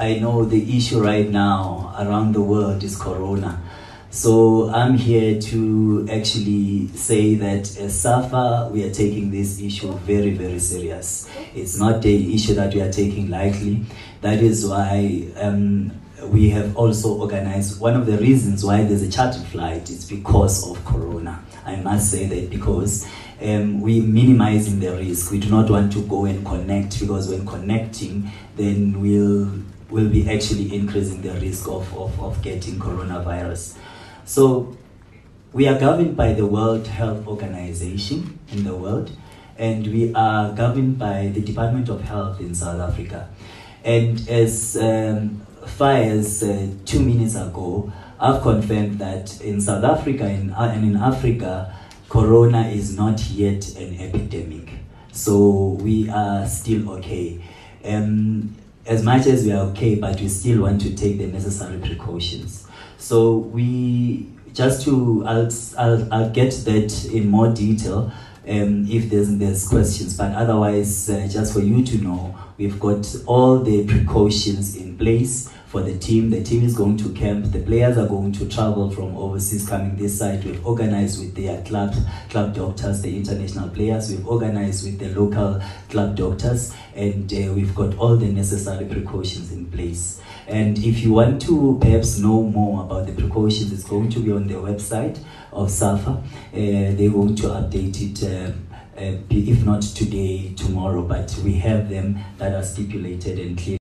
I know the issue right now around the world is Corona. So I'm here to actually say that as SAFA, we are taking this issue very, very serious. It's not a issue that we are taking lightly. That is why um, we have also organized, one of the reasons why there's a charter flight is because of Corona. I must say that because um, we minimizing the risk. We do not want to go and connect because when connecting, then we'll, we'll be actually increasing the risk of, of, of getting coronavirus. So we are governed by the World Health Organization in the world, and we are governed by the Department of Health in South Africa. And as um, far as uh, two minutes ago, I've confirmed that in South Africa in, uh, and in Africa, Corona is not yet an epidemic. So we are still okay. Um, as much as we are okay, but we still want to take the necessary precautions. So we just to I'll I'll, I'll get that in more detail um, if there's there's questions. But otherwise, uh, just for you to know, we've got all the precautions in place for the team. The team is going to camp. The players are going to travel from overseas coming this side. We've organized with their club, club doctors, the international players. We've organized with the local club doctors and uh, we've got all the necessary precautions in place. And if you want to perhaps know more about the precautions, it's going to be on the website of SAFA. Uh, they're going to update it uh, uh, if not today, tomorrow, but we have them that are stipulated and clear.